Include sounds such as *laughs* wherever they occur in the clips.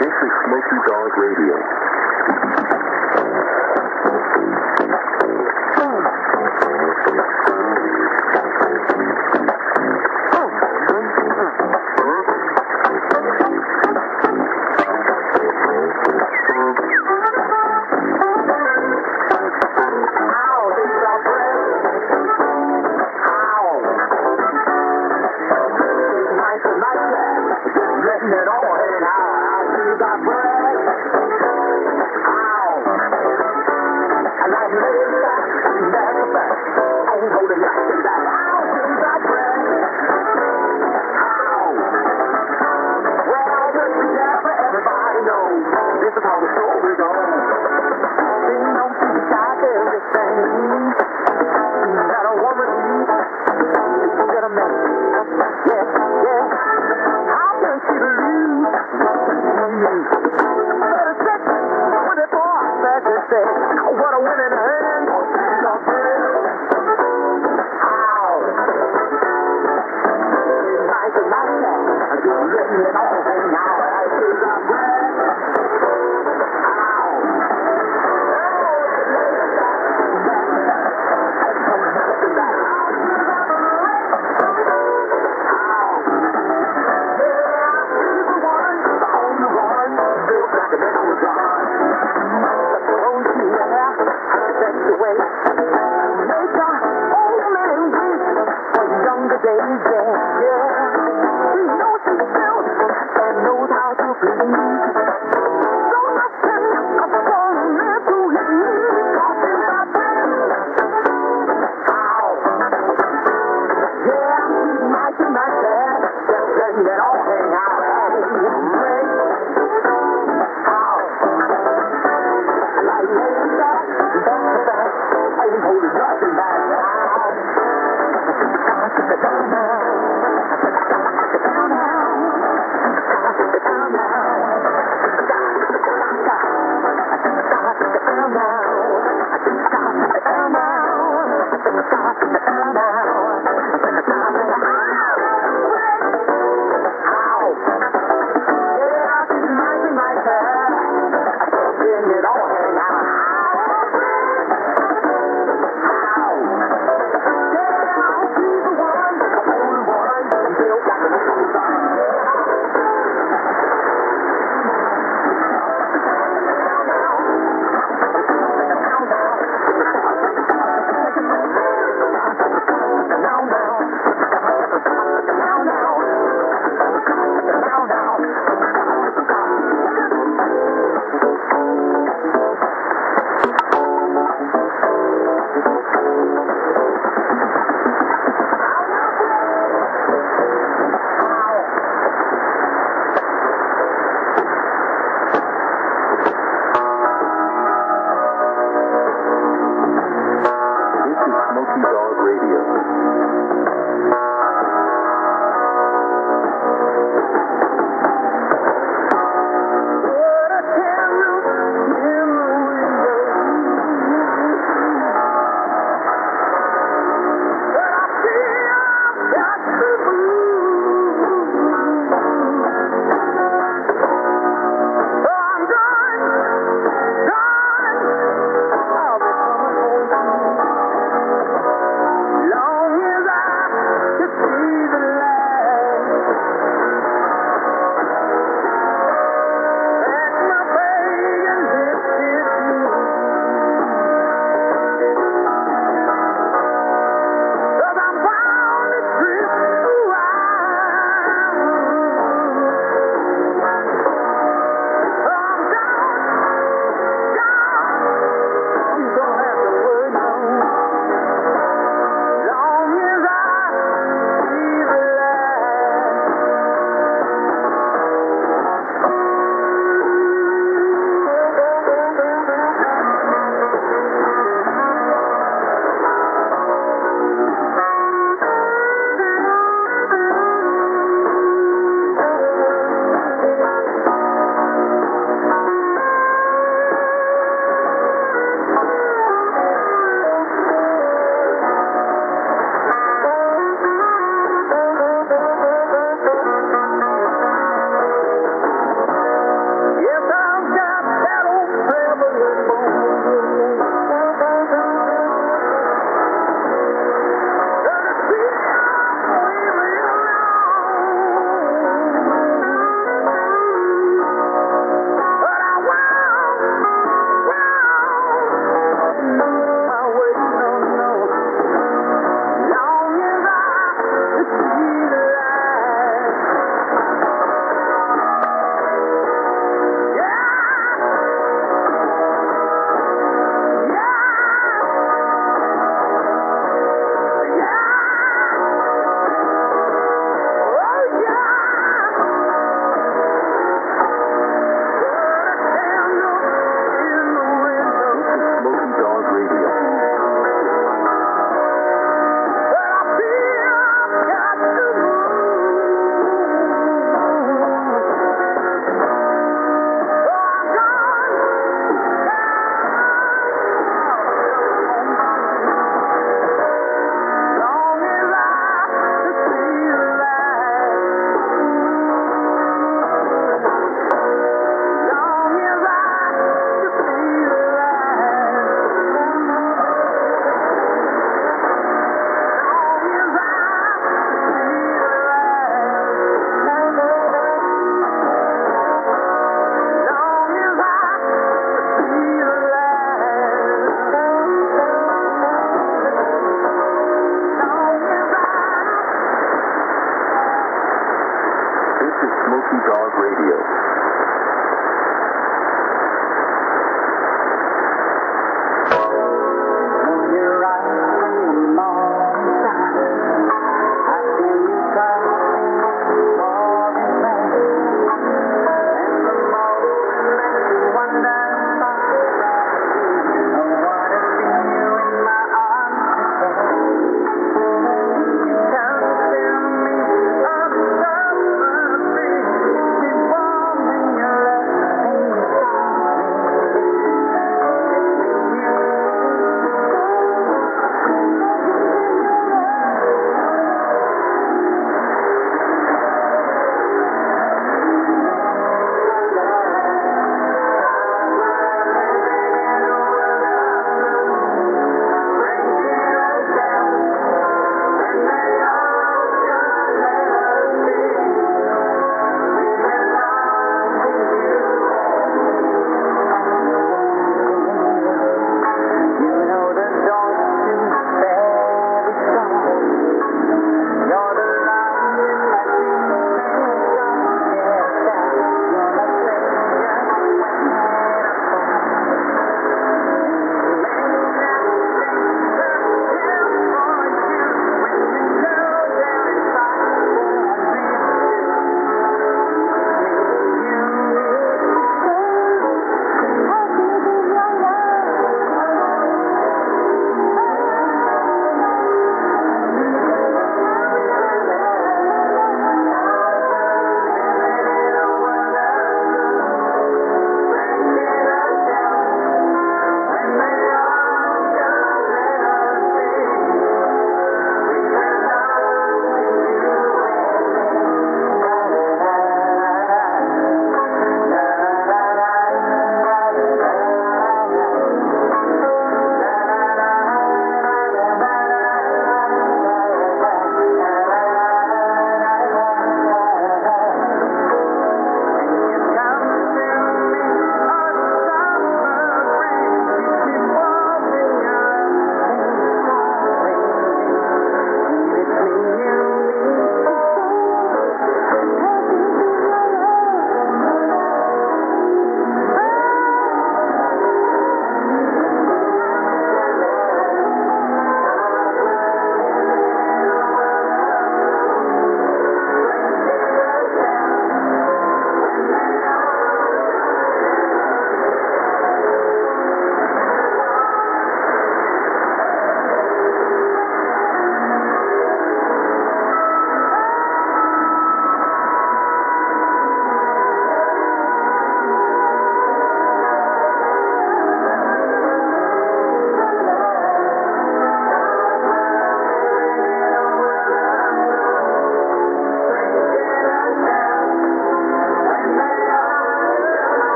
This is Smoky Dog Radio.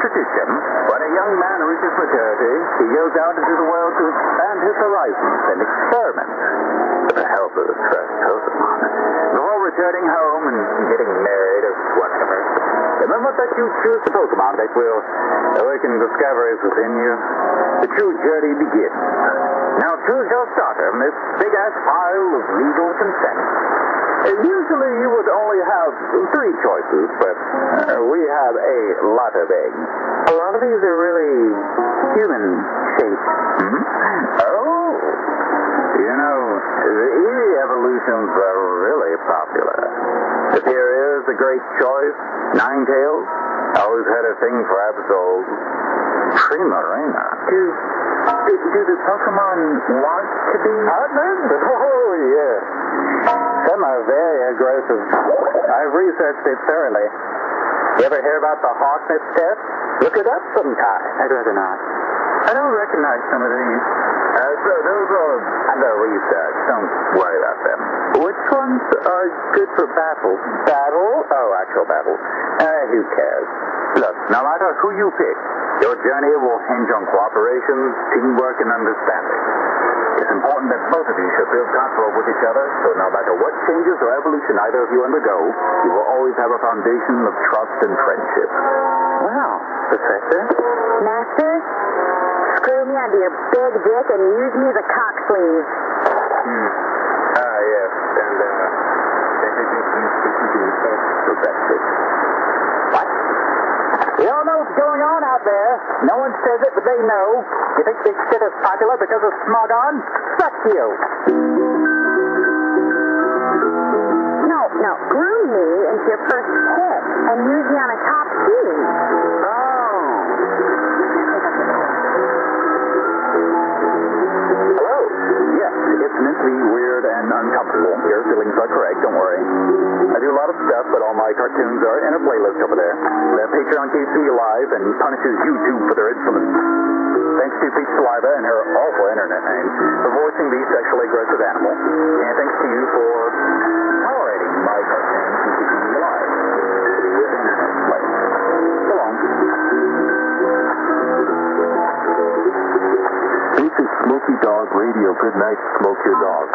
Tradition, when a young man reaches maturity, he goes out into the world to expand his horizons and experiment with the help of the trust Pokemon. Before returning home and getting married or whatever, the moment that you choose the Pokemon that will awaken discoveries within you, the true journey begins. Now choose your starter from this big-ass pile of legal consent. Usually you would only have three choices, but uh, we have a lot of eggs. A lot of these are really human-shaped. Hmm? Oh, you know, the Eevee evolutions are really popular. Here is a great choice. Ninetales. Always had a thing for Absol. Primarina. Do, do, do the Pokemon want to be partnered? *laughs* Oh, yeah. Some are very aggressive. I've researched it thoroughly. You ever hear about the Hawksmith test? Look it up sometime. I'd rather not. I don't recognize some of these. Uh, so those are under research. Don't worry about them. Which ones are good for battle? Battle? Oh, actual battle. Uh, who cares? Look, no matter who you pick, your journey will hinge on cooperation, teamwork, and understanding. It's important that both of you should feel comfortable with each other, so no matter what changes or evolution either of you undergo, you will always have a foundation of trust and friendship. Wow, Professor. Master, screw me onto your big dick and use me as a cock sleeve. Hmm. Ah, yes, and, uh, Professor. What? You all know what's going on out there. No one says it, but they know. You think this shit is popular because of Smogon? Fuck you. No, no, groom me into your first hit and use me on a top team. Oh. Hello. Yes, it's meant to be weird and uncomfortable. Your feelings are correct, don't worry. I do a lot of stuff, but all my cartoons are in a playlist over there. The Patreon keeps me alive and punishes YouTube for their insolence. Thanks to Saliva and her awful internet name for voicing the sexually aggressive animal. And thanks to you for tolerating my and keeping me alive. With internet. So long. This is Smoky Dog Radio. Good night, smoke your dog.